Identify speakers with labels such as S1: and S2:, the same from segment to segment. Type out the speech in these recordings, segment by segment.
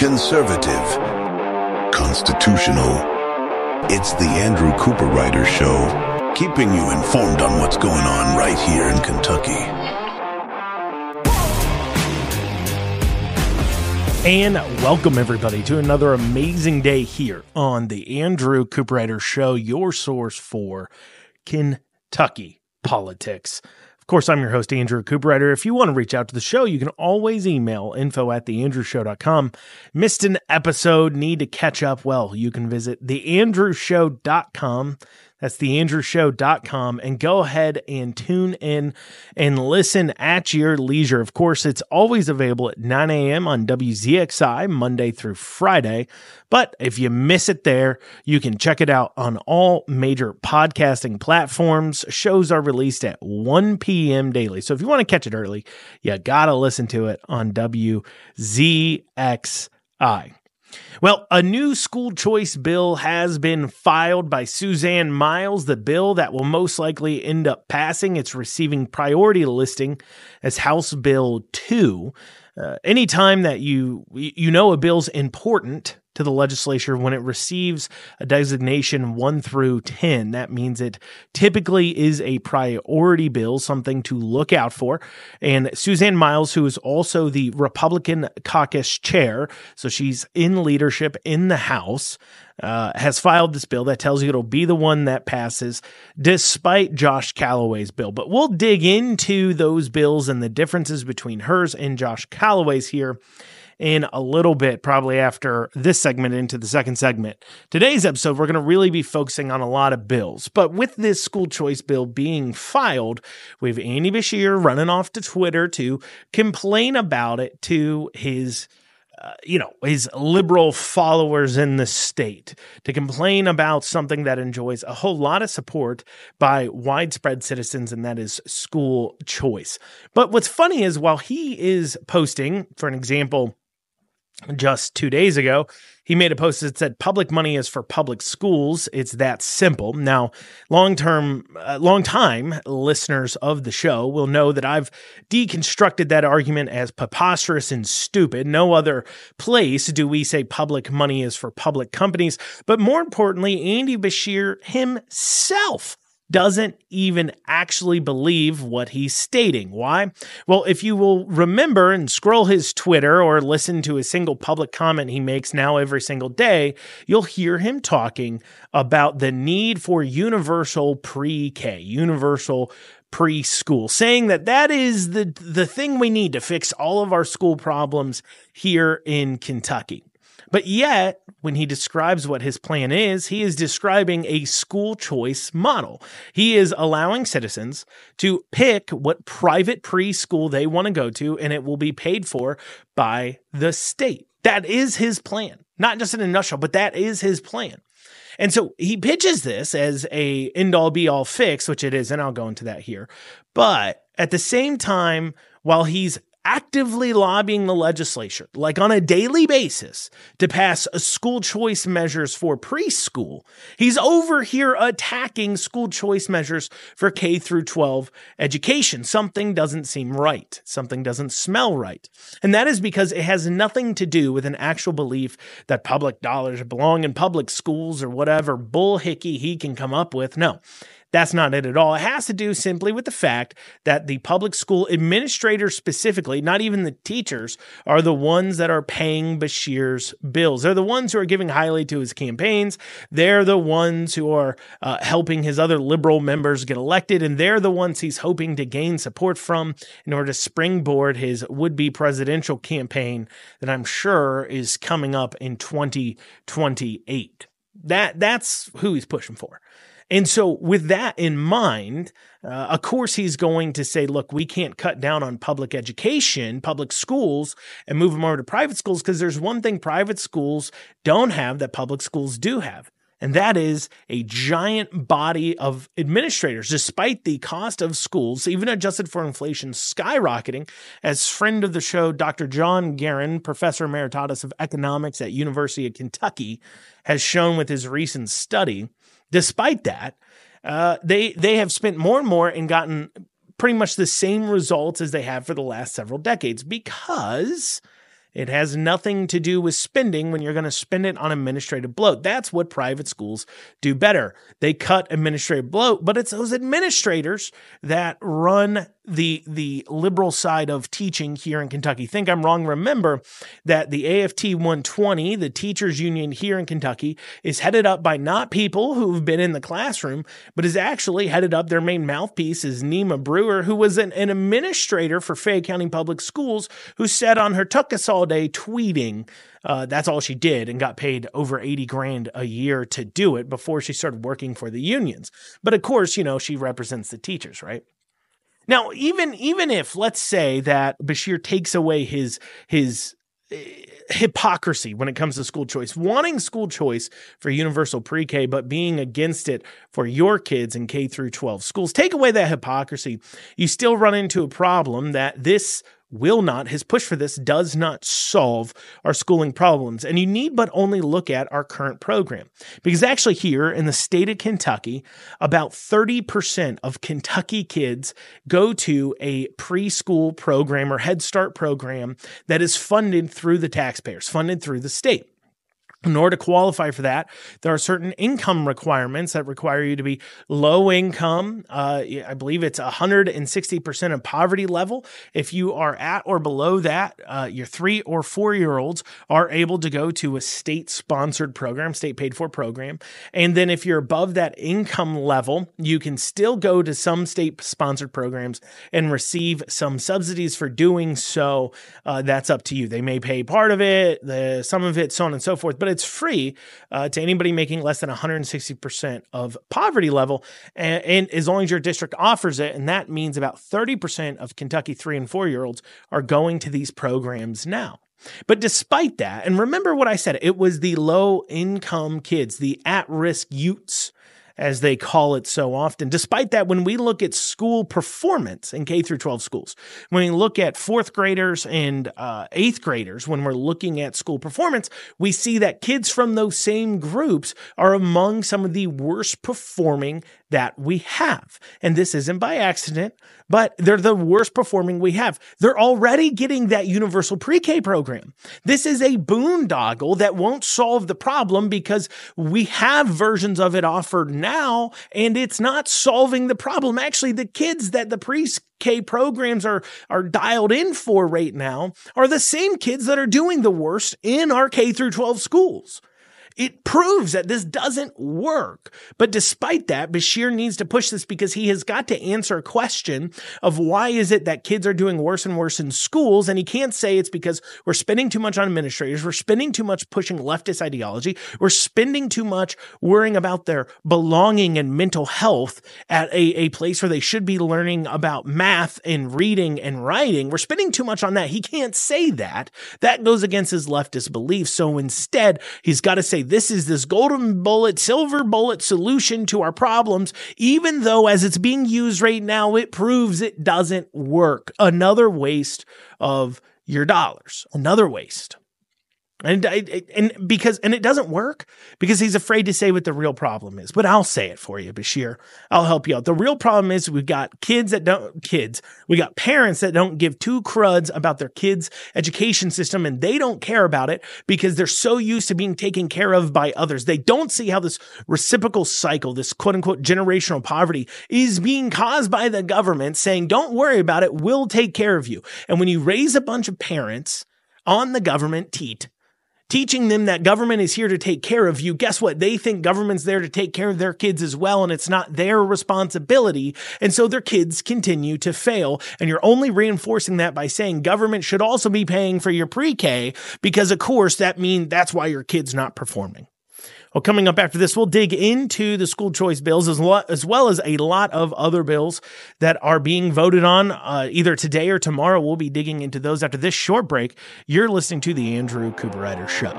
S1: Conservative. Constitutional. It's the Andrew Cooperrider Show, keeping you informed on what's going on right here in Kentucky.
S2: And welcome, everybody, to another amazing day here on the Andrew Cooperrider Show, your source for Kentucky politics. Course, I'm your host, Andrew Cooperrider. If you want to reach out to the show, you can always email info at theandrewshow.com. Missed an episode, need to catch up? Well, you can visit theandrewshow.com. That's theandrewshow.com and go ahead and tune in and listen at your leisure. Of course, it's always available at 9 a.m. on WZXI, Monday through Friday. But if you miss it there, you can check it out on all major podcasting platforms. Shows are released at 1 p.m. daily. So if you want to catch it early, you got to listen to it on WZXI. Well, a new school choice bill has been filed by Suzanne Miles. The bill that will most likely end up passing, it's receiving priority listing as House Bill 2. Uh, anytime that you you know a bill's important to the legislature when it receives a designation 1 through 10 that means it typically is a priority bill something to look out for and Suzanne Miles who is also the Republican caucus chair so she's in leadership in the house uh, has filed this bill that tells you it'll be the one that passes despite Josh Calloway's bill. But we'll dig into those bills and the differences between hers and Josh Calloway's here in a little bit, probably after this segment into the second segment. Today's episode, we're going to really be focusing on a lot of bills. But with this school choice bill being filed, we have Andy Beshear running off to Twitter to complain about it to his uh, you know, his liberal followers in the state to complain about something that enjoys a whole lot of support by widespread citizens, and that is school choice. But what's funny is while he is posting, for an example, just two days ago, he made a post that said public money is for public schools. It's that simple. Now, long term, uh, long time listeners of the show will know that I've deconstructed that argument as preposterous and stupid. No other place do we say public money is for public companies. But more importantly, Andy Beshear himself doesn't even actually believe what he's stating. Why? Well, if you will remember and scroll his Twitter or listen to a single public comment he makes now every single day, you'll hear him talking about the need for universal pre K, universal preschool, saying that that is the, the thing we need to fix all of our school problems here in Kentucky. But yet, when he describes what his plan is, he is describing a school choice model. He is allowing citizens to pick what private preschool they want to go to, and it will be paid for by the state. That is his plan. Not just in a nutshell, but that is his plan. And so he pitches this as a end all be all fix, which it is, and I'll go into that here. But at the same time, while he's actively lobbying the legislature, like on a daily basis, to pass school choice measures for preschool. He's over here attacking school choice measures for K through 12 education. Something doesn't seem right. Something doesn't smell right. And that is because it has nothing to do with an actual belief that public dollars belong in public schools or whatever bullhickey he can come up with. No. That's not it at all. It has to do simply with the fact that the public school administrators, specifically, not even the teachers, are the ones that are paying Beshear's bills. They're the ones who are giving highly to his campaigns. They're the ones who are uh, helping his other liberal members get elected. And they're the ones he's hoping to gain support from in order to springboard his would be presidential campaign that I'm sure is coming up in 2028. That, that's who he's pushing for. And so, with that in mind, uh, of course, he's going to say, look, we can't cut down on public education, public schools, and move them over to private schools because there's one thing private schools don't have that public schools do have. And that is a giant body of administrators, despite the cost of schools, even adjusted for inflation, skyrocketing. As friend of the show, Dr. John Garen, professor emeritus of economics at University of Kentucky, has shown with his recent study, despite that, uh, they they have spent more and more and gotten pretty much the same results as they have for the last several decades because it has nothing to do with spending when you're going to spend it on administrative bloat. That's what private schools do better. They cut administrative bloat, but it's those administrators that run the the liberal side of teaching here in Kentucky. Think I'm wrong. Remember that the AFT 120, the teachers union here in Kentucky, is headed up by not people who've been in the classroom, but is actually headed up. Their main mouthpiece is Nema Brewer, who was an, an administrator for Fayette County Public Schools, who sat on her tuckus all day tweeting. Uh, that's all she did and got paid over 80 grand a year to do it before she started working for the unions. But of course, you know, she represents the teachers, right? Now, even even if let's say that Beshear takes away his his uh, hypocrisy when it comes to school choice, wanting school choice for universal pre-K but being against it for your kids in K through 12 schools, take away that hypocrisy, you still run into a problem that this will not, his push for this does not solve our schooling problems. And you need but only look at our current program. Because actually, here in the state of Kentucky, about 30% of Kentucky kids go to a preschool program or Head Start program that is funded through the taxpayers, funded through the state. In order to qualify for that, there are certain income requirements that require you to be low income. Uh, I believe it's 160% of poverty level. If you are at or below that, uh, your three or four year olds are able to go to a state sponsored program, state paid for program. And then if you're above that income level, you can still go to some state sponsored programs and receive some subsidies for doing so. Uh, that's up to you. They may pay part of it, the, some of it, so on and so forth. But it's free uh, to anybody making less than 160% of poverty level. And, and, as long as your district offers it, and that means about 30% of Kentucky three and four year olds are going to these programs now. But despite that, and remember what I said, it was the low income kids, the at risk youths as they call it so often. Despite that, when we look at school performance in K through 12 schools, when we look at fourth graders and uh, eighth graders, when we're looking at school performance, we see that kids from those same groups are among some of the worst performing that we have. And this isn't by accident, but they're the worst performing we have. They're already getting that universal pre K program. This is a boondoggle that won't solve the problem because we have versions of it offered now and it's not solving the problem. Actually, the kids that the pre K programs are, are dialed in for right now are the same kids that are doing the worst in our K through 12 schools. It proves that this doesn't work. But despite that, Beshear needs to push this because he has got to answer a question of why is it that kids are doing worse and worse in schools? And he can't say it's because we're spending too much on administrators. We're spending too much pushing leftist ideology. We're spending too much worrying about their belonging and mental health at a, a place where they should be learning about math and reading and writing. We're spending too much on that. He can't say that. That goes against his leftist beliefs. So instead, he's got to say, this is this golden bullet, silver bullet solution to our problems, even though as it's being used right now, it proves it doesn't work. Another waste of your dollars, another waste. And and because and it doesn't work because he's afraid to say what the real problem is. But I'll say it for you, Beshear. I'll help you out. The real problem is we've got kids that don't kids. We got parents that don't give two cruds about their kids' education system and they don't care about it because they're so used to being taken care of by others. They don't see how this reciprocal cycle, this quote unquote generational poverty is being caused by the government saying, "Don't worry about it. We'll take care of you." And when you raise a bunch of parents on the government teat teaching them that government is here to take care of you. Guess what? They think government's there to take care of their kids as well, and it's not their responsibility. And so their kids continue to fail. And you're only reinforcing that by saying government should also be paying for your pre K because, of course, that means that's why your kid's not performing. Well, coming up after this, we'll dig into the school choice bills as, lo- as well as a lot of other bills that are being voted on uh, either today or tomorrow. We'll be digging into those after this short break. You're listening to the Andrew Cooperrider Show.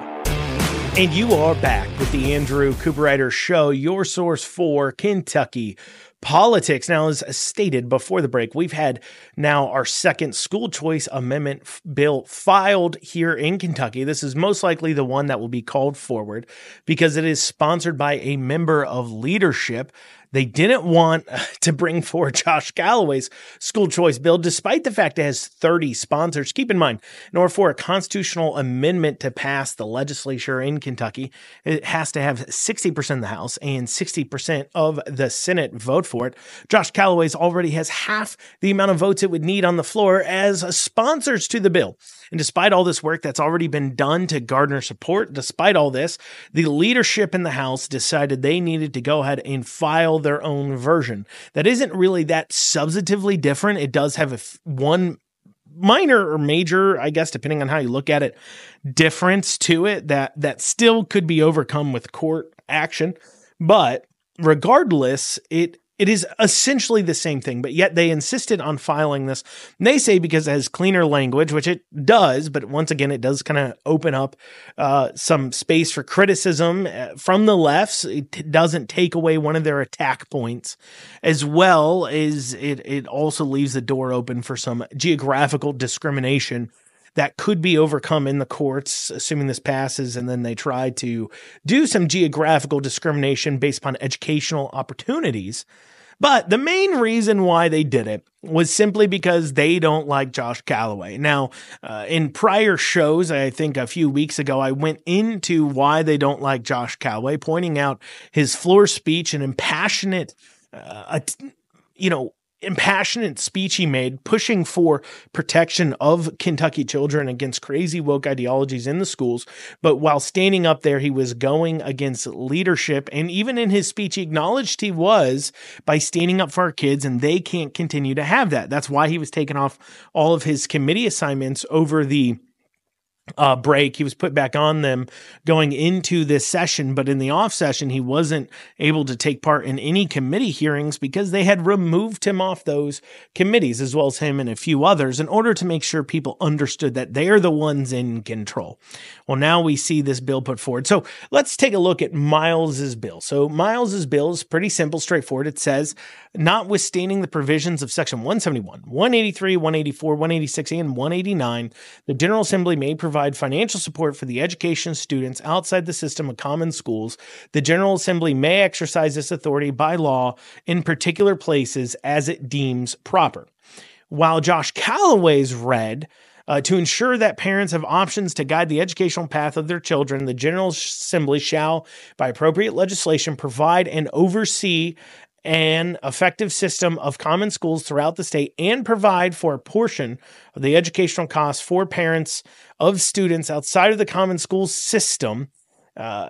S2: And you are back with the Andrew Cooperrider Show, your source for Kentucky politics. Now, as stated before the break, we've had now our second school choice amendment f- bill filed here in Kentucky. This is most likely the one that will be called forward because it is sponsored by a member of leadership they didn't want to bring forward Josh Calloway's school choice bill, despite the fact it has 30 sponsors. Keep in mind, in order for a constitutional amendment to pass the legislature in Kentucky, it has to have 60% of the House and 60% of the Senate vote for it. Josh Calloway's already has half the amount of votes it would need on the floor as sponsors to the bill. And despite all this work that's already been done to garner support, despite all this, the leadership in the House decided they needed to go ahead and file their own version. That isn't really that substantively different. It does have a f- one minor or major, I guess, depending on how you look at it, difference to it that that still could be overcome with court action. But regardless, it it is essentially the same thing, but yet they insisted on filing this. And they say because it has cleaner language, which it does, but once again, it does kind of open up uh, some space for criticism uh, from the lefts. It doesn't take away one of their attack points, as well as it, it also leaves the door open for some geographical discrimination that could be overcome in the courts, assuming this passes, and then they try to do some geographical discrimination based upon educational opportunities. But the main reason why they did it was simply because they don't like Josh Calloway. Now, uh, in prior shows, I think a few weeks ago, I went into why they don't like Josh Calloway, pointing out his floor speech and impassionate, uh, you know, impassionate speech he made pushing for protection of Kentucky children against crazy woke ideologies in the schools. But while standing up there, he was going against leadership. And even in his speech, he acknowledged he was by standing up for our kids, and they can't continue to have that. That's why he was taking off all of his committee assignments over the uh, break. He was put back on them going into this session, but in the off session, he wasn't able to take part in any committee hearings because they had removed him off those committees, as well as him and a few others, in order to make sure people understood that they're the ones in control. Well, now we see this bill put forward. So let's take a look at Miles's bill. So Miles's bill is pretty simple, straightforward. It says, notwithstanding the provisions of Section 171, 183, 184, 186, and 189, the General Assembly may provide financial support for the education of students outside the system of common schools, the General Assembly may exercise this authority by law in particular places as it deems proper. While Josh Calloway's read, uh, to ensure that parents have options to guide the educational path of their children, the General Assembly shall, by appropriate legislation, provide and oversee an effective system of common schools throughout the state and provide for a portion of the educational costs for parents of students outside of the common school system. Uh,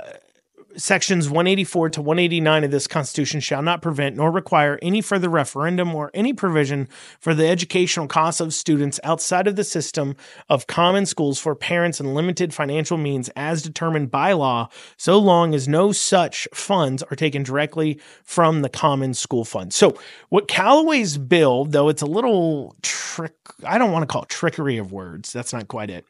S2: sections 184 to 189 of this Constitution shall not prevent nor require any further referendum or any provision for the educational costs of students outside of the system of common schools for parents and limited financial means as determined by law, so long as no such funds are taken directly from the common school fund. So, what Calloway's bill, though it's a little trick, I don't want to call it trickery of words, that's not quite it,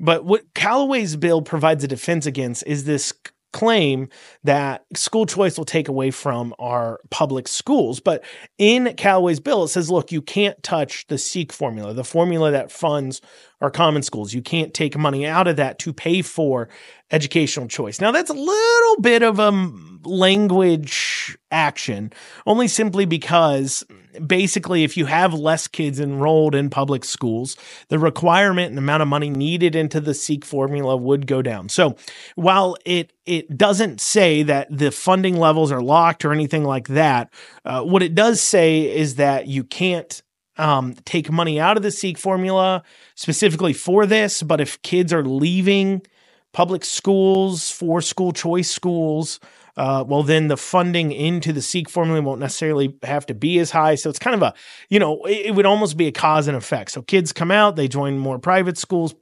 S2: but what Calloway's bill provides a defense against is this claim that school choice will take away from our public schools. But in Calloway's bill, it says, look, you can't touch the SEEK formula, the formula that funds our common schools. You can't take money out of that to pay for educational choice. Now, that's a little bit of a language action, only simply because basically, if you have less kids enrolled in public schools, the requirement and amount of money needed into the SEEK formula would go down. So while it it doesn't say that the funding levels are locked or anything like that, uh, what it does say is that you can't um, take money out of the SEEK formula specifically for this, but if kids are leaving public schools for school choice schools, uh, well, then the funding into the SEEK formula won't necessarily have to be as high. So it's kind of a, you know, it, it would almost be a cause and effect. So kids come out, they join more private schools,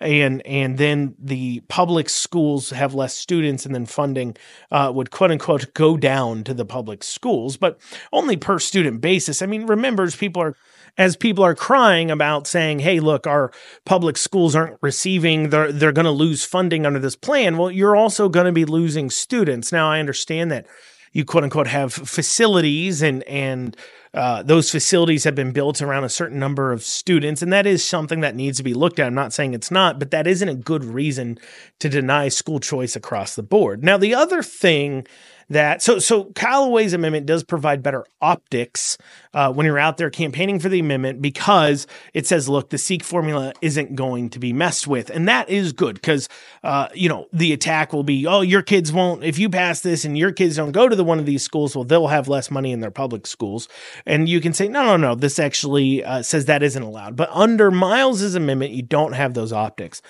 S2: and and then the public schools have less students, and then funding uh, would quote unquote go down to the public schools, but only per student basis. I mean, remember, people are as people are crying about saying, "Hey, look, our public schools aren't receiving; they're they're going to lose funding under this plan." Well, you're also going to be losing students. Now, I understand that you quote unquote have facilities and and uh, those facilities have been built around a certain number of students, and that is something that needs to be looked at. I'm not saying it's not, but that isn't a good reason to deny school choice across the board. Now, the other thing that so so Calloway's amendment does provide better optics uh, when you're out there campaigning for the amendment because it says, look, the SEEK formula isn't going to be messed with, and that is good because uh, you know the attack will be, oh, your kids won't if you pass this and your kids don't go to the one of these schools, well, they'll have less money in their public schools, and you can say, no, no, no, this actually uh, says that isn't allowed, but under Miles's amendment, you don't have those optics.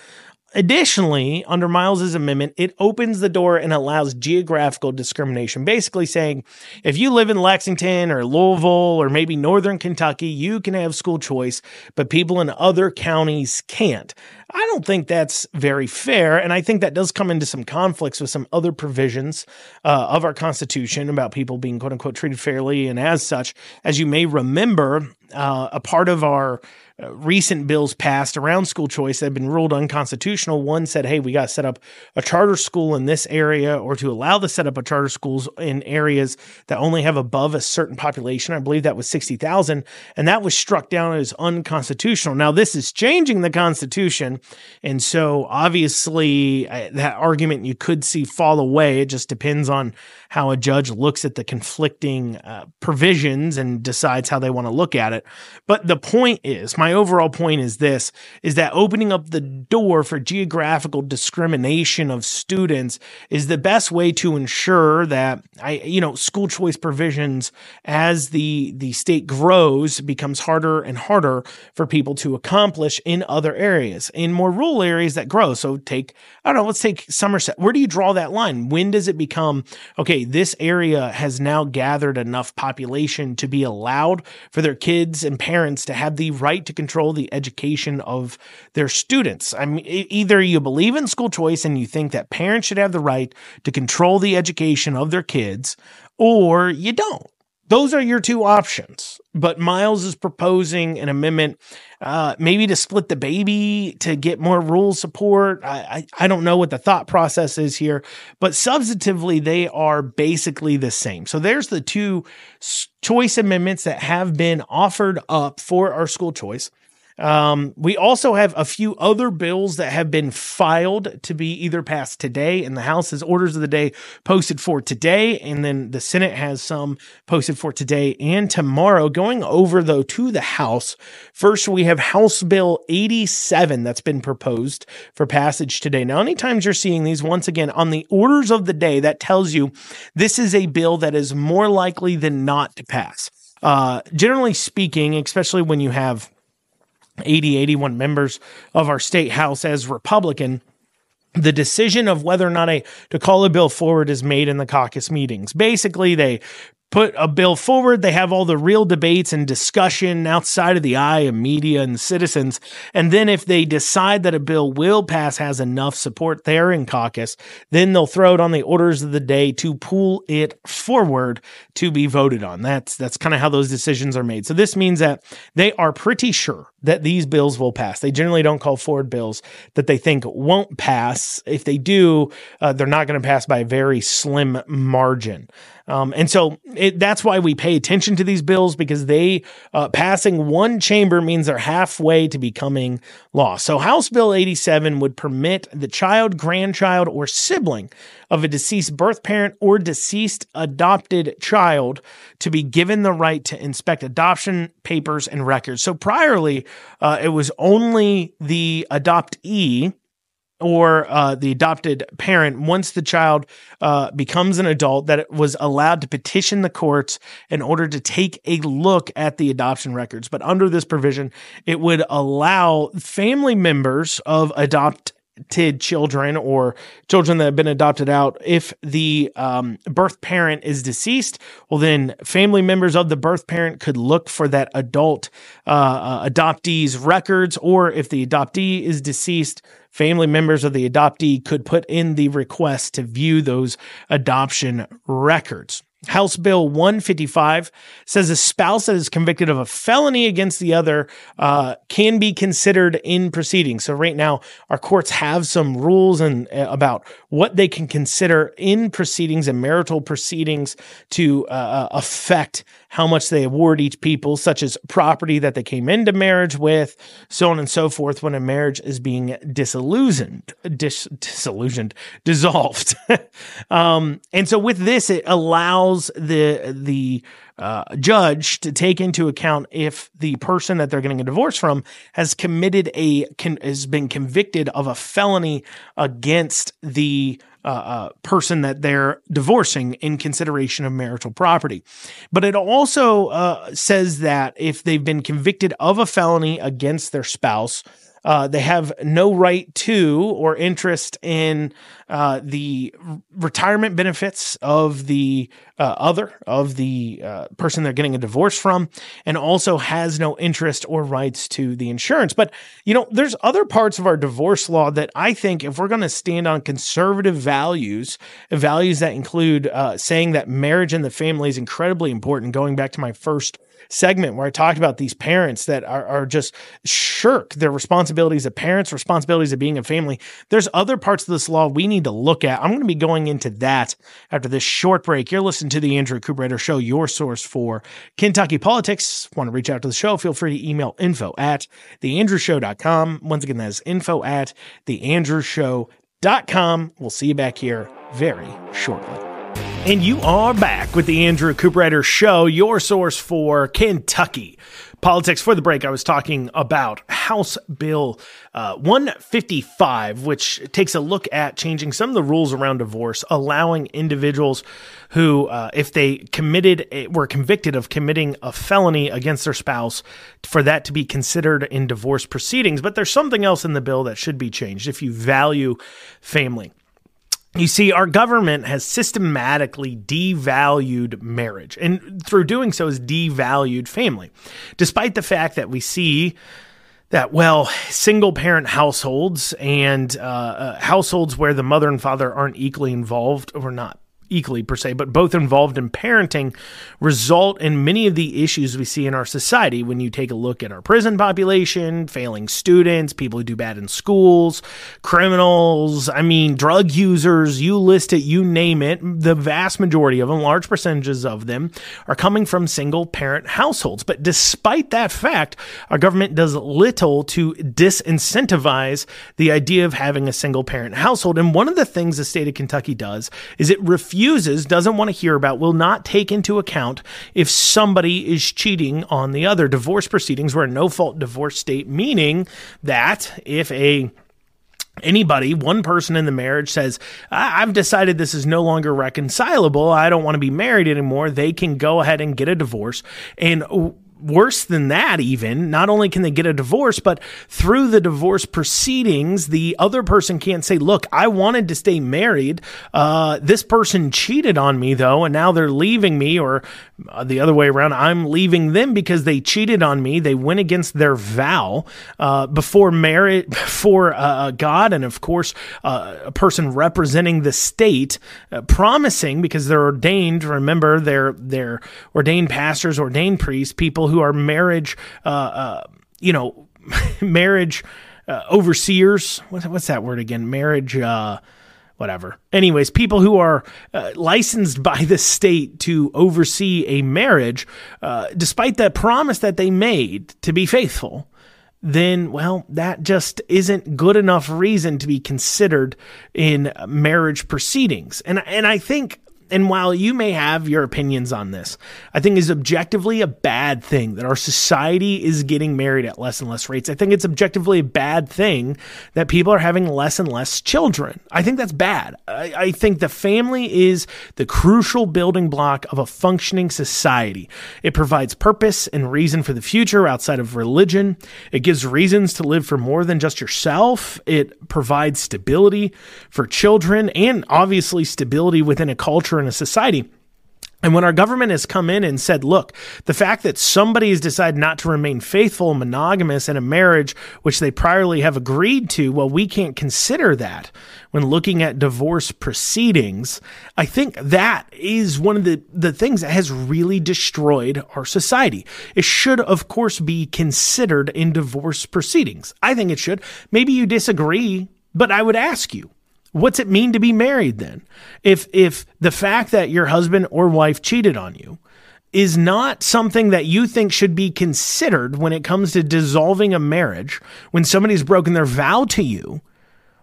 S2: Additionally, under Miles's amendment, it opens the door and allows geographical discrimination, basically saying if you live in Lexington or Louisville or maybe Northern Kentucky, you can have school choice, but people in other counties can't. I don't think that's very fair. And I think that does come into some conflicts with some other provisions uh, of our Constitution about people being quote unquote treated fairly. And as such, as you may remember, uh, a part of our uh, recent bills passed around school choice that have been ruled unconstitutional. One said, hey, we got to set up a charter school in this area or to allow the set up of charter schools in areas that only have above a certain population. I believe that was 60,000. And that was struck down as unconstitutional. Now, this is changing the Constitution. And so obviously, that argument you could see fall away. It just depends on how a judge looks at the conflicting uh, provisions and decides how they want to look at it. But the point is, my overall point is this is that opening up the door for geographical discrimination of students is the best way to ensure that I you know school choice provisions as the the state grows becomes harder and harder for people to accomplish in other areas in more rural areas that grow. So take I don't know let's take Somerset. Where do you draw that line? When does it become okay this area has now gathered enough population to be allowed for their kids and parents to have the right to control the education of their students. I mean, either you believe in school choice and you think that parents should have the right to control the education of their kids, or you don't. Those are your two options. But Miles is proposing an amendment, uh, maybe to split the baby to get more rule support. I, I, I don't know what the thought process is here, but substantively, they are basically the same. So there's the two choice amendments that have been offered up for our school choice. Um, we also have a few other bills that have been filed to be either passed today, and the House has orders of the day posted for today, and then the Senate has some posted for today and tomorrow. Going over though to the House, first we have House Bill 87 that's been proposed for passage today. Now, anytime you're seeing these, once again, on the orders of the day, that tells you this is a bill that is more likely than not to pass. Uh, generally speaking, especially when you have 80, 81 members of our state house as Republican, the decision of whether or not a to call a bill forward is made in the caucus meetings. Basically, they put a bill forward. They have all the real debates and discussion outside of the eye of media and citizens. And then if they decide that a bill will pass, has enough support there in caucus, then they'll throw it on the orders of the day to pull it forward to be voted on. That's, that's kind of how those decisions are made. So this means that they are pretty sure that these bills will pass. They generally don't call forward bills that they think won't pass. If they do, uh, they're not going to pass by a very slim margin. Um, and so it, that's why we pay attention to these bills because they uh, passing one chamber means they're halfway to becoming law. So House Bill 87 would permit the child, grandchild, or sibling of a deceased birth parent or deceased adopted child to be given the right to inspect adoption papers and records. So priorly, uh, it was only the adoptee or uh, the adopted parent, once the child uh, becomes an adult, that it was allowed to petition the courts in order to take a look at the adoption records. But under this provision, it would allow family members of adopt adopted children or children that have been adopted out, if the um, birth parent is deceased, well, then family members of the birth parent could look for that adult uh, uh, adoptee's records, or if the adoptee is deceased, family members of the adoptee could put in the request to view those adoption records. House Bill 155 says a spouse that is convicted of a felony against the other uh, can be considered in proceedings. So right now, our courts have some rules and uh, about what they can consider in proceedings and marital proceedings to uh, uh, affect how much they award each people, such as property that they came into marriage with, so on and so forth. When a marriage is being disillusioned, dis- disillusioned, dissolved, um, and so with this, it allows the the uh, judge to take into account if the person that they're getting a divorce from has committed a con- has been convicted of a felony against the uh, uh, person that they're divorcing in consideration of marital property. But it also uh, says that if they've been convicted of a felony against their spouse, uh, they have no right to or interest in uh, the retirement benefits of the uh, other, of the uh, person they're getting a divorce from, and also has no interest or rights to the insurance. But, you know, there's other parts of our divorce law that I think if we're going to stand on conservative values, values that include uh, saying that marriage and the family is incredibly important, going back to my first segment where I talked about these parents that are, are just shirk their responsibilities of parents, responsibilities of being a family. There's other parts of this law we need to look at. I'm going to be going into that after this short break. You're listening to the Andrew Cooper Show, your source for Kentucky politics. Want to reach out to the show? Feel free to email info at theandrewshow.com. Once again, that is info at theandrewshow.com. We'll see you back here very shortly. And you are back with the Andrew Cooperrider Show, your source for Kentucky politics. For the break, I was talking about House Bill uh, 155, which takes a look at changing some of the rules around divorce, allowing individuals who, uh, if they committed, a, were convicted of committing a felony against their spouse, for that to be considered in divorce proceedings. But there's something else in the bill that should be changed if you value family. You see, our government has systematically devalued marriage, and through doing so, has devalued family. Despite the fact that we see that, well, single parent households and uh, uh, households where the mother and father aren't equally involved or not equally per se, but both involved in parenting result in many of the issues we see in our society when you take a look at our prison population, failing students, people who do bad in schools, criminals, I mean, drug users, you list it, you name it. The vast majority of them, large percentages of them, are coming from single parent households. But despite that fact, our government does little to disincentivize the idea of having a single parent household. And one of the things the state of Kentucky does is it refuses refuses, doesn't want to hear about, will not take into account if somebody is cheating on the other. Divorce proceedings were a no fault divorce state, meaning that if a anybody, one person in the marriage says, I've decided this is no longer reconcilable. I don't want to be married anymore. They can go ahead and get a divorce. And worse than that, even, not only can they get a divorce, but through the divorce proceedings, the other person can't say, Look, I wanted to stay married. Uh, this person cheated on me, though, and now they're leaving me, or uh, the other way around, I'm leaving them because they cheated on me. They went against their vow uh, before marriage, before uh, uh, God, and of course, uh, a person representing the state, promising because they're ordained. Remember, they're they're ordained pastors, ordained priests, people who are marriage, uh, uh, you know, marriage uh, overseers. What's, what's that word again? Marriage. Uh, whatever. Anyways, people who are uh, licensed by the state to oversee a marriage, uh, despite the promise that they made to be faithful, then, well, that just isn't good enough reason to be considered in marriage proceedings. And, and I think and while you may have your opinions on this, I think is objectively a bad thing that our society is getting married at less and less rates. I think it's objectively a bad thing that people are having less and less children. I think that's bad. I, I think the family is the crucial building block of a functioning society. It provides purpose and reason for the future outside of religion. It gives reasons to live for more than just yourself. It provides stability for children and obviously stability within a culture and a society. And when our government has come in and said, look, the fact that somebody has decided not to remain faithful and monogamous in a marriage which they priorly have agreed to, well, we can't consider that when looking at divorce proceedings. I think that is one of the, the things that has really destroyed our society. It should, of course, be considered in divorce proceedings. I think it should. Maybe you disagree, but I would ask you, What's it mean to be married then? If if the fact that your husband or wife cheated on you is not something that you think should be considered when it comes to dissolving a marriage, when somebody's broken their vow to you,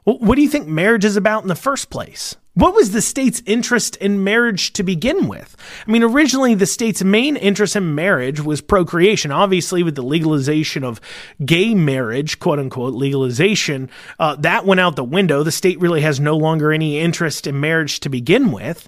S2: what do you think marriage is about in the first place? What was the state's interest in marriage to begin with? I mean, originally the state's main interest in marriage was procreation. Obviously, with the legalization of gay marriage, quote unquote, legalization, uh, that went out the window. The state really has no longer any interest in marriage to begin with.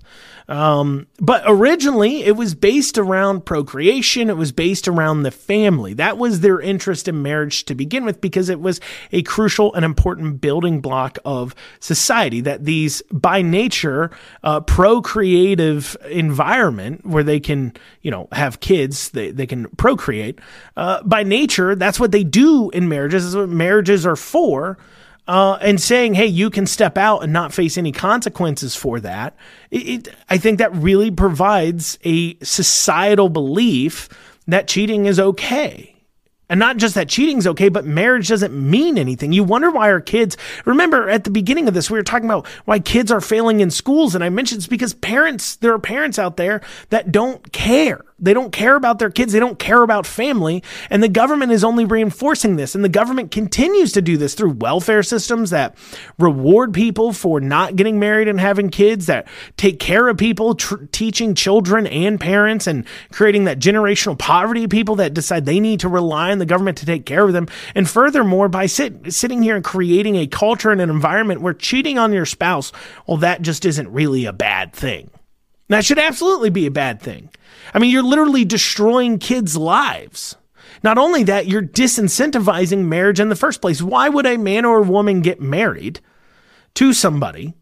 S2: Um, but originally it was based around procreation. It was based around the family. That was their interest in marriage to begin with because it was a crucial and important building block of society that these by nature, uh, procreative environment where they can, you know, have kids, they, they can procreate, uh, by nature, that's what they do in marriages. That's what marriages are for uh, and saying, hey, you can step out and not face any consequences for that, it, it, I think that really provides a societal belief that cheating is okay. And not just that cheating is okay, but marriage doesn't mean anything. You wonder why our kids, remember at the beginning of this, we were talking about why kids are failing in schools. And I mentioned it's because parents, there are parents out there that don't care. They don't care about their kids. They don't care about family. And the government is only reinforcing this. And the government continues to do this through welfare systems that reward people for not getting married and having kids, that take care of people, tr- teaching children and parents, and creating that generational poverty of people that decide they need to rely on the government to take care of them. And furthermore, by sit- sitting here and creating a culture and an environment where cheating on your spouse, well, that just isn't really a bad thing. That should absolutely be a bad thing. I mean, you're literally destroying kids' lives. Not only that, you're disincentivizing marriage in the first place. Why would a man or a woman get married to somebody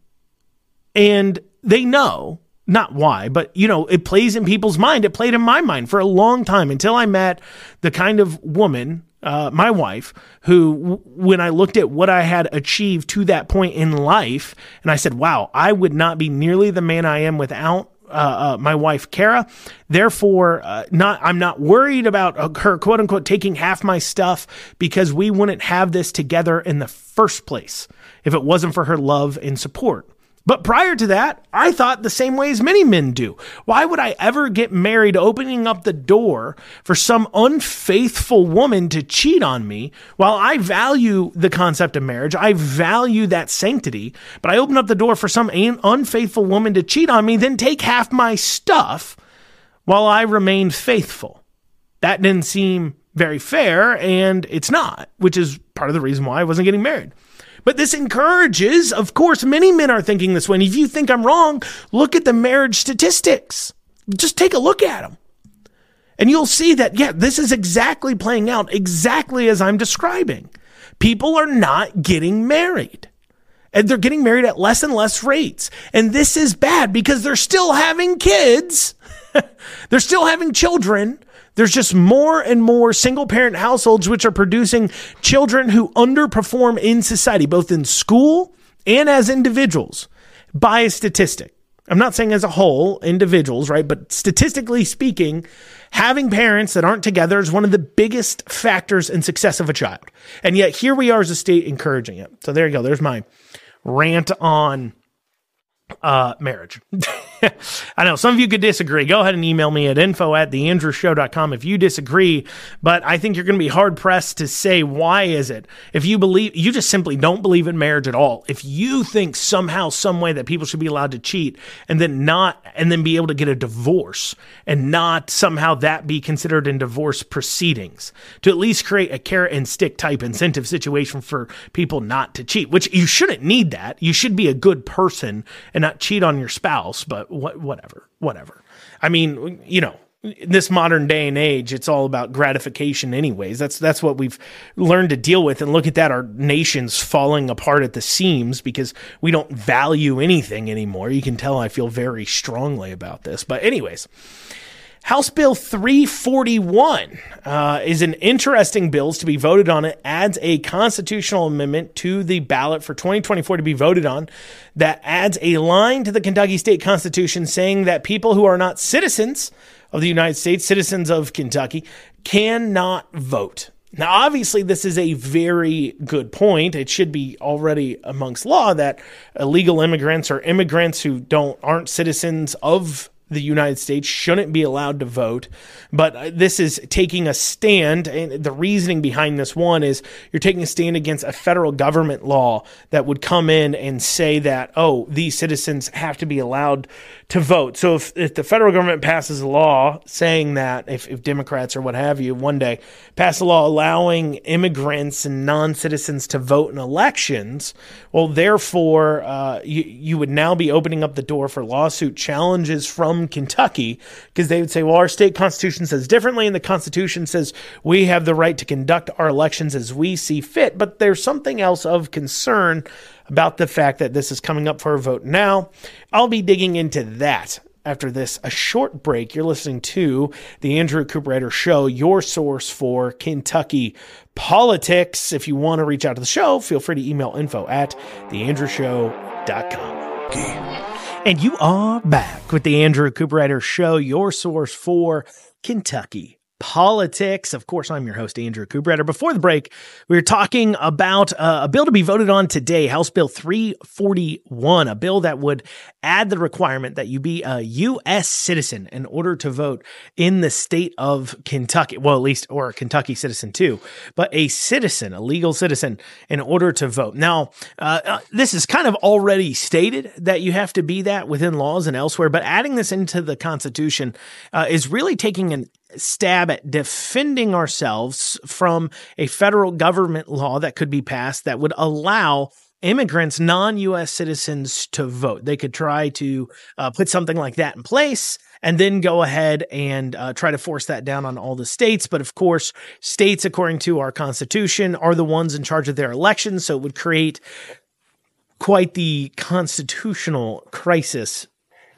S2: and they know, not why, but you know, it plays in people's mind. It played in my mind for a long time until I met the kind of woman uh, my wife, who, when I looked at what I had achieved to that point in life, and I said, wow, I would not be nearly the man I am without uh, uh, my wife Kara. Therefore, uh, not I'm not worried about uh, her quote unquote taking half my stuff because we wouldn't have this together in the first place if it wasn't for her love and support. But prior to that, I thought the same way as many men do. Why would I ever get married opening up the door for some unfaithful woman to cheat on me while I value the concept of marriage? I value that sanctity, but I open up the door for some unfaithful woman to cheat on me, then take half my stuff while I remain faithful. That didn't seem very fair, and it's not, which is part of the reason why I wasn't getting married. But this encourages, of course, many men are thinking this way. And if you think I'm wrong, look at the marriage statistics. Just take a look at them. And you'll see that, yeah, this is exactly playing out exactly as I'm describing. People are not getting married. And they're getting married at less and less rates. And this is bad because they're still having kids. they're still having children there's just more and more single parent households which are producing children who underperform in society, both in school and as individuals by a statistic. I'm not saying as a whole, individuals, right? But statistically speaking, having parents that aren't together is one of the biggest factors in success of a child. And yet here we are as a state encouraging it. So there you go. There's my rant on uh, marriage. I know some of you could disagree. Go ahead and email me at info at theandrewshow.com if you disagree, but I think you're going to be hard pressed to say why is it. If you believe, you just simply don't believe in marriage at all. If you think somehow, some way that people should be allowed to cheat and then not, and then be able to get a divorce and not somehow that be considered in divorce proceedings to at least create a carrot and stick type incentive situation for people not to cheat, which you shouldn't need that. You should be a good person and not cheat on your spouse, but what, whatever, whatever. I mean, you know, in this modern day and age, it's all about gratification anyways. That's that's what we've learned to deal with. And look at that, our nation's falling apart at the seams because we don't value anything anymore. You can tell I feel very strongly about this. But anyways, House Bill 341 uh, is an interesting bill to be voted on. It adds a constitutional amendment to the ballot for 2024 to be voted on that adds a line to the Kentucky State Constitution saying that people who are not citizens of the United States, citizens of Kentucky, cannot vote. Now, obviously, this is a very good point. It should be already amongst law that illegal immigrants or immigrants who don't aren't citizens of the United States shouldn't be allowed to vote. But uh, this is taking a stand. And the reasoning behind this one is you're taking a stand against a federal government law that would come in and say that, oh, these citizens have to be allowed to vote. So if, if the federal government passes a law saying that, if, if Democrats or what have you one day pass a law allowing immigrants and non citizens to vote in elections, well, therefore, uh, you, you would now be opening up the door for lawsuit challenges from Kentucky because they would say, well, our state constitution says differently, and the Constitution says we have the right to conduct our elections as we see fit. But there's something else of concern about the fact that this is coming up for a vote now. I'll be digging into that after this a short break. You're listening to the Andrew Cooperrider Show, your source for Kentucky politics. If you want to reach out to the show, feel free to email info at theandrewshow.com. And you are back with the Andrew Cooperrider Show, your source for Kentucky politics. Of course, I'm your host, Andrew Cooperrider. Before the break, we were talking about uh, a bill to be voted on today, House Bill 341, a bill that would add the requirement that you be a U.S. citizen in order to vote in the state of Kentucky. Well, at least, or a Kentucky citizen too, but a citizen, a legal citizen in order to vote. Now, uh, uh, this is kind of already stated that you have to be that within laws and elsewhere, but adding this into the Constitution uh, is really taking an stab at defending ourselves from a federal government law that could be passed that would allow immigrants, non US citizens, to vote. They could try to uh, put something like that in place and then go ahead and uh, try to force that down on all the states. But of course, states, according to our Constitution, are the ones in charge of their elections. So it would create quite the constitutional crisis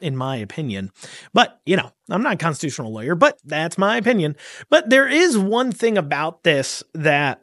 S2: in my opinion. But, you know, I'm not a constitutional lawyer, but that's my opinion. But there is one thing about this that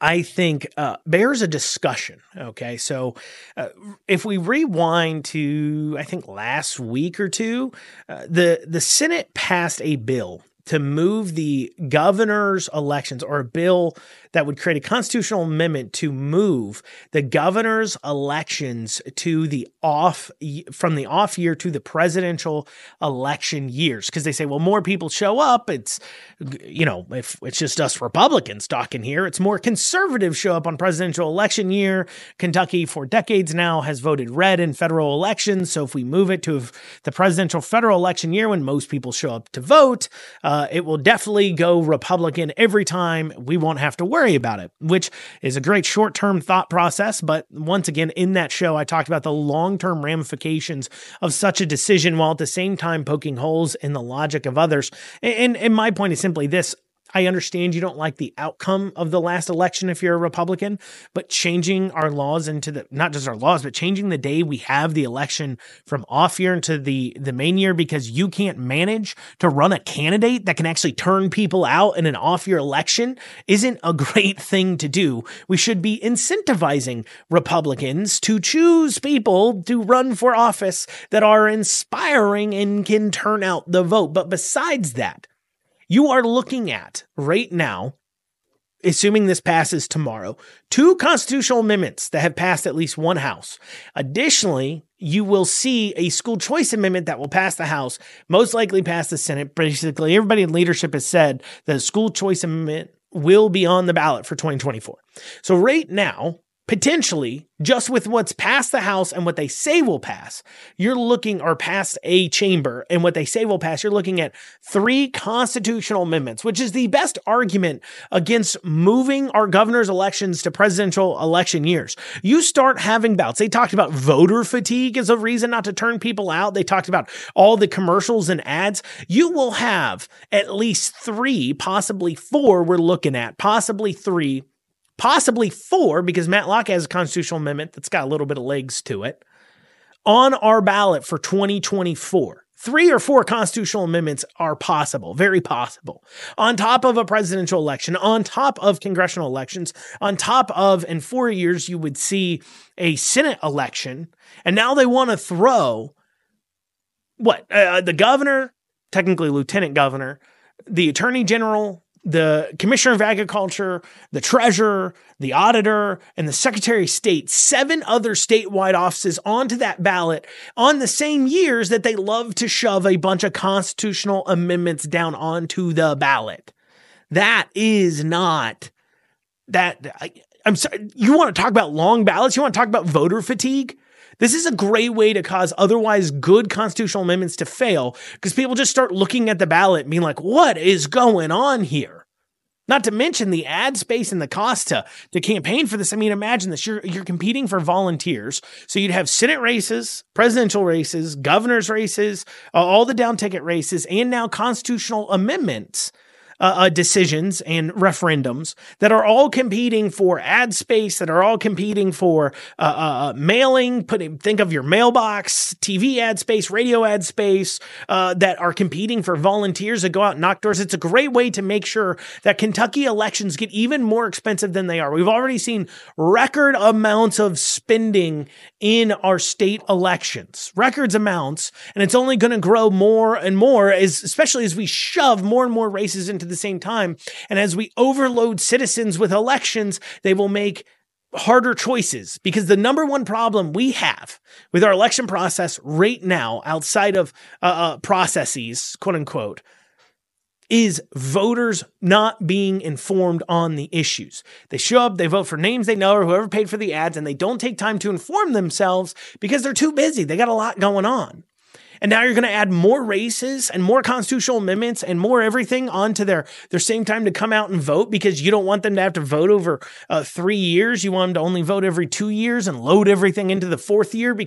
S2: I think uh, bears a discussion. Okay, so uh, if we rewind to I think last week or two, uh, the the Senate passed a bill to move the governor's elections or a bill that would create a constitutional amendment to move the governor's elections to the off from the off year to the presidential election years. Because they say well more people show up. It's you know if it's just us republicans talking here it's more conservatives show up on presidential election year. Kentucky for decades now has voted red in federal elections. So if we move it to the presidential federal election year when most people show up to vote uh, Uh, it will definitely go republican every time we won't have to worry worry about it, which is a great short term thought process. But once again, in that show, I talked about the long term ramifications of such a decision while at the same time poking holes in the logic of others. And, and my point is simply this I understand you don't like the outcome of the last election if you're a Republican, but changing our laws into the not just our laws, but changing the day we have the election from off year into the the main year because you can't manage to run a candidate that can actually turn people out in an off year election isn't a great thing to do. We should be incentivizing Republicans to choose people to run for office that are inspiring and can turn out the vote. But besides that, you are looking at right now assuming this passes tomorrow, two constitutional amendments that have passed at least one House. Additionally, you will see a school choice amendment that will pass the House, most likely pass the Senate. Basically, everybody in leadership has said that school choice amendment will be on the ballot for 2024. So, right now, potentially just with what's passed the House and what they say will pass, you're looking, or past a chamber and what they say will pass, you're looking at three constitutional amendments, which is the best argument against moving our governor's elections to presidential election years. You start having bouts. They talked about voter fatigue as a reason not to turn people out. They talked about all the commercials and ads. You will have at least three, possibly four, we're looking at, possibly three possibly four, because Matlock has a constitutional amendment that's got a little bit of legs to it, on our ballot for 2024. Three or four constitutional amendments are possible, very possible. On top of a presidential election, on top of congressional elections, on top of, in four years, you would see a Senate election. And now they want to throw what? Uh, the governor, technically lieutenant governor, the attorney general, the commissioner of agriculture, the treasurer, the auditor, and the secretary of state, seven other statewide offices onto that ballot on the same years that they love to shove a bunch of constitutional amendments down onto the ballot. That is not that. I, I'm sorry. You want to talk about long ballots? You want to talk about voter fatigue? This is a great way to cause otherwise good constitutional amendments to fail because people just start looking at the ballot and being like, what is going on here? Not to mention the ad space and the cost to, to campaign for this. I mean, imagine this. You're, you're competing for volunteers. So you'd have Senate races, presidential races, governor's races, uh, all the down ticket races, and now constitutional amendments uh, uh, decisions and referendums that are all competing for ad space, that are all competing for uh, uh, uh mailing. Putting think of your mailbox, TV ad space, radio ad space uh, that are competing for volunteers to go out and knock doors. It's a great way to make sure that Kentucky elections get even more expensive than they are. We've already seen record amounts of spending in our state elections, records amounts, and it's only going to grow more and more, as especially as we shove more and more races into the same time. And as we overload citizens with elections, they will make harder choices because the number one problem we have with our election process right now, outside of uh, uh, processes, quote unquote, is voters not being informed on the issues. They show up, they vote for names they know or whoever paid for the ads, and they don't take time to inform themselves because they're too busy. They got a lot going on. And now you're going to add more races and more constitutional amendments and more everything onto their, their same time to come out and vote because you don't want them to have to vote over uh, three years. You want them to only vote every two years and load everything into the fourth year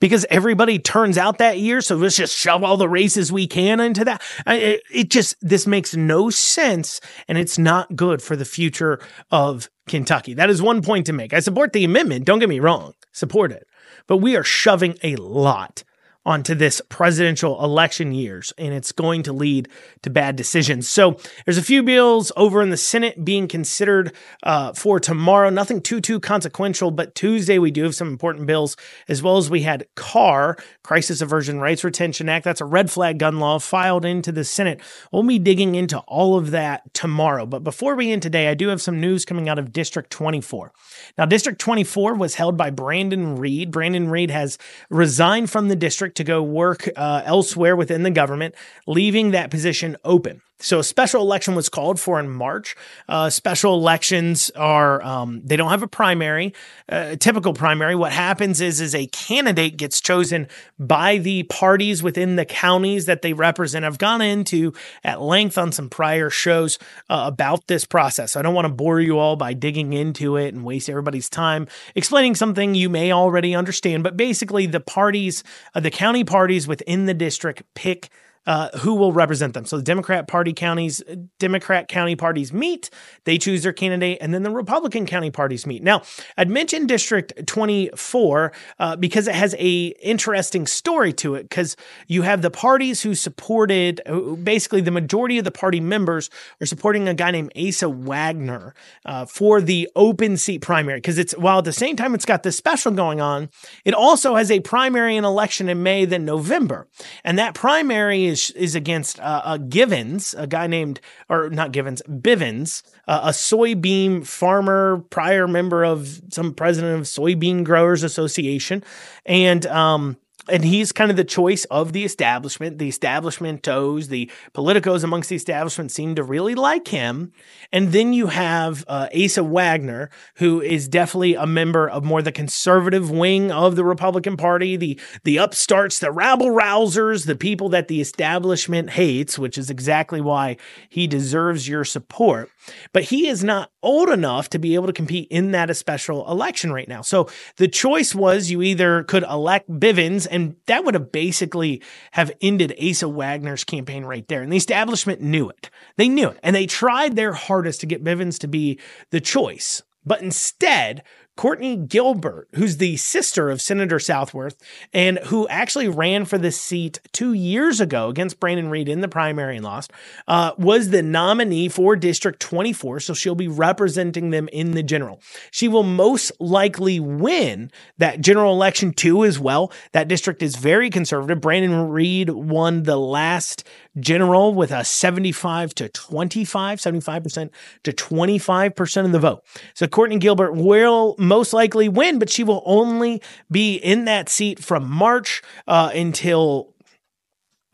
S2: because everybody turns out that year. So let's just shove all the races we can into that. It, it just, this makes no sense and it's not good for the future of Kentucky. That is one point to make. I support the amendment. Don't get me wrong. Support it. But we are shoving a lot onto this presidential election years, and it's going to lead to bad decisions. So there's a few bills over in the Senate being considered uh, for tomorrow. Nothing too too consequential, but Tuesday we do have some important bills, as well as we had CAR, Crisis Aversion Rights Retention Act. That's a red flag gun law filed into the Senate. We'll be digging into all of that tomorrow. But before we end today, I do have some news coming out of District 24. Now, District 24 was held by Brandon Reed. Brandon Reed has resigned from the district to go work uh, elsewhere within the government, leaving that position open. So a special election was called for in March. Uh, special elections are um, they don't have a primary, uh, typical primary. What happens is is a candidate gets chosen by the parties within the counties that they represent. I've gone into at length on some prior shows uh, about this process. I don't want to bore you all by digging into it and waste everybody's time explaining something you may already understand. But basically, the parties, uh, the county parties within the district pick uh, who will represent them. So the Democrat Party counties, Democrat county parties meet, they choose their candidate, and then the Republican county parties meet. Now, I'd mentioned District 24 uh, because it has a interesting story to it. Because you have the parties who supported, basically the majority of the party members are supporting a guy named Asa Wagner uh, for the open seat primary. Because it's while at the same time it's got this special going on, it also has a primary and election in May then November, and that primary is is is against uh, uh, Givens, a guy named or not Givens, Bivens, uh, a soybean farmer, prior member of some president of Soybean Growers Association, and um, and he's kind of the choice of the establishment. The establishmentos, the politicos amongst the establishment seem to really like him. And then you have uh, Asa Wagner, who is definitely a member of more the conservative wing of the Republican Party, the the upstarts, the rabble rousers, the people that the establishment hates, which is exactly why he deserves your support. But he is not old enough to be able to compete in that special election right now. So the choice was you either could elect Bivens and that would have basically have ended Asa Wagner's campaign right there. And the establishment knew it. They knew it. And they tried their hardest to get Bivens to be the choice. But instead, Courtney Gilbert, who's the sister of Senator Southworth and who actually ran for the seat two years ago against Brandon Reed in the primary and lost, uh, was the nominee for District 24. So she'll be representing them in the general. She will most likely win that general election too, as well. That district is very conservative. Brandon Reed won the last general with a 75 to 25, 75% to 25% of the vote. So Courtney Gilbert will most likely win, but she will only be in that seat from March uh, until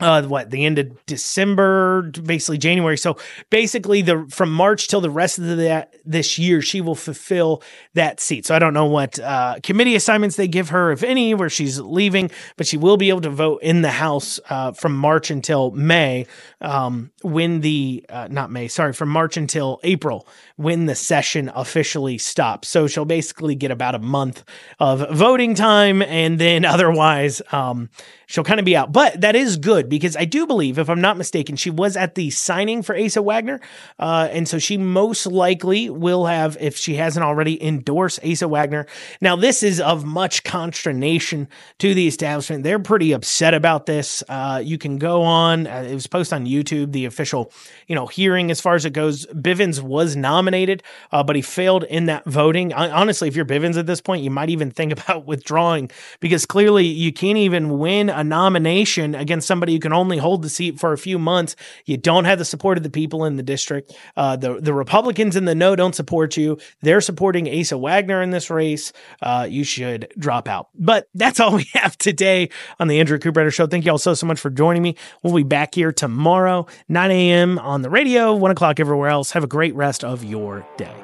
S2: uh what the end of december basically january. So basically the from march till the rest of the, this year she will fulfill that seat. So i don't know what uh committee assignments they give her if any where she's leaving but she will be able to vote in the house uh from march until may um when the uh, not may sorry from march until april when the session officially stops. So she'll basically get about a month of voting time and then otherwise um she'll kind of be out. But that is good because I do believe, if I'm not mistaken, she was at the signing for Asa Wagner. Uh, and so she most likely will have, if she hasn't already, endorsed Asa Wagner. Now, this is of much consternation to the establishment. They're pretty upset about this. Uh, you can go on, uh, it was posted on YouTube, the official, you know, hearing as far as it goes. Bivens was nominated, uh, but he failed in that voting. Honestly, if you're Bivens at this point, you might even think about withdrawing because clearly you can't even win a nomination against somebody who can only hold the seat for a few months. You don't have the support of the people in the district. Uh, the the Republicans in the no don't support you. They're supporting Asa Wagner in this race. Uh, you should drop out. But that's all we have today on the Andrew Cooperrider Show. Thank you all so so much for joining me. We'll be back here tomorrow, 9 a.m. on the radio, one o'clock everywhere else. Have a great rest of your day.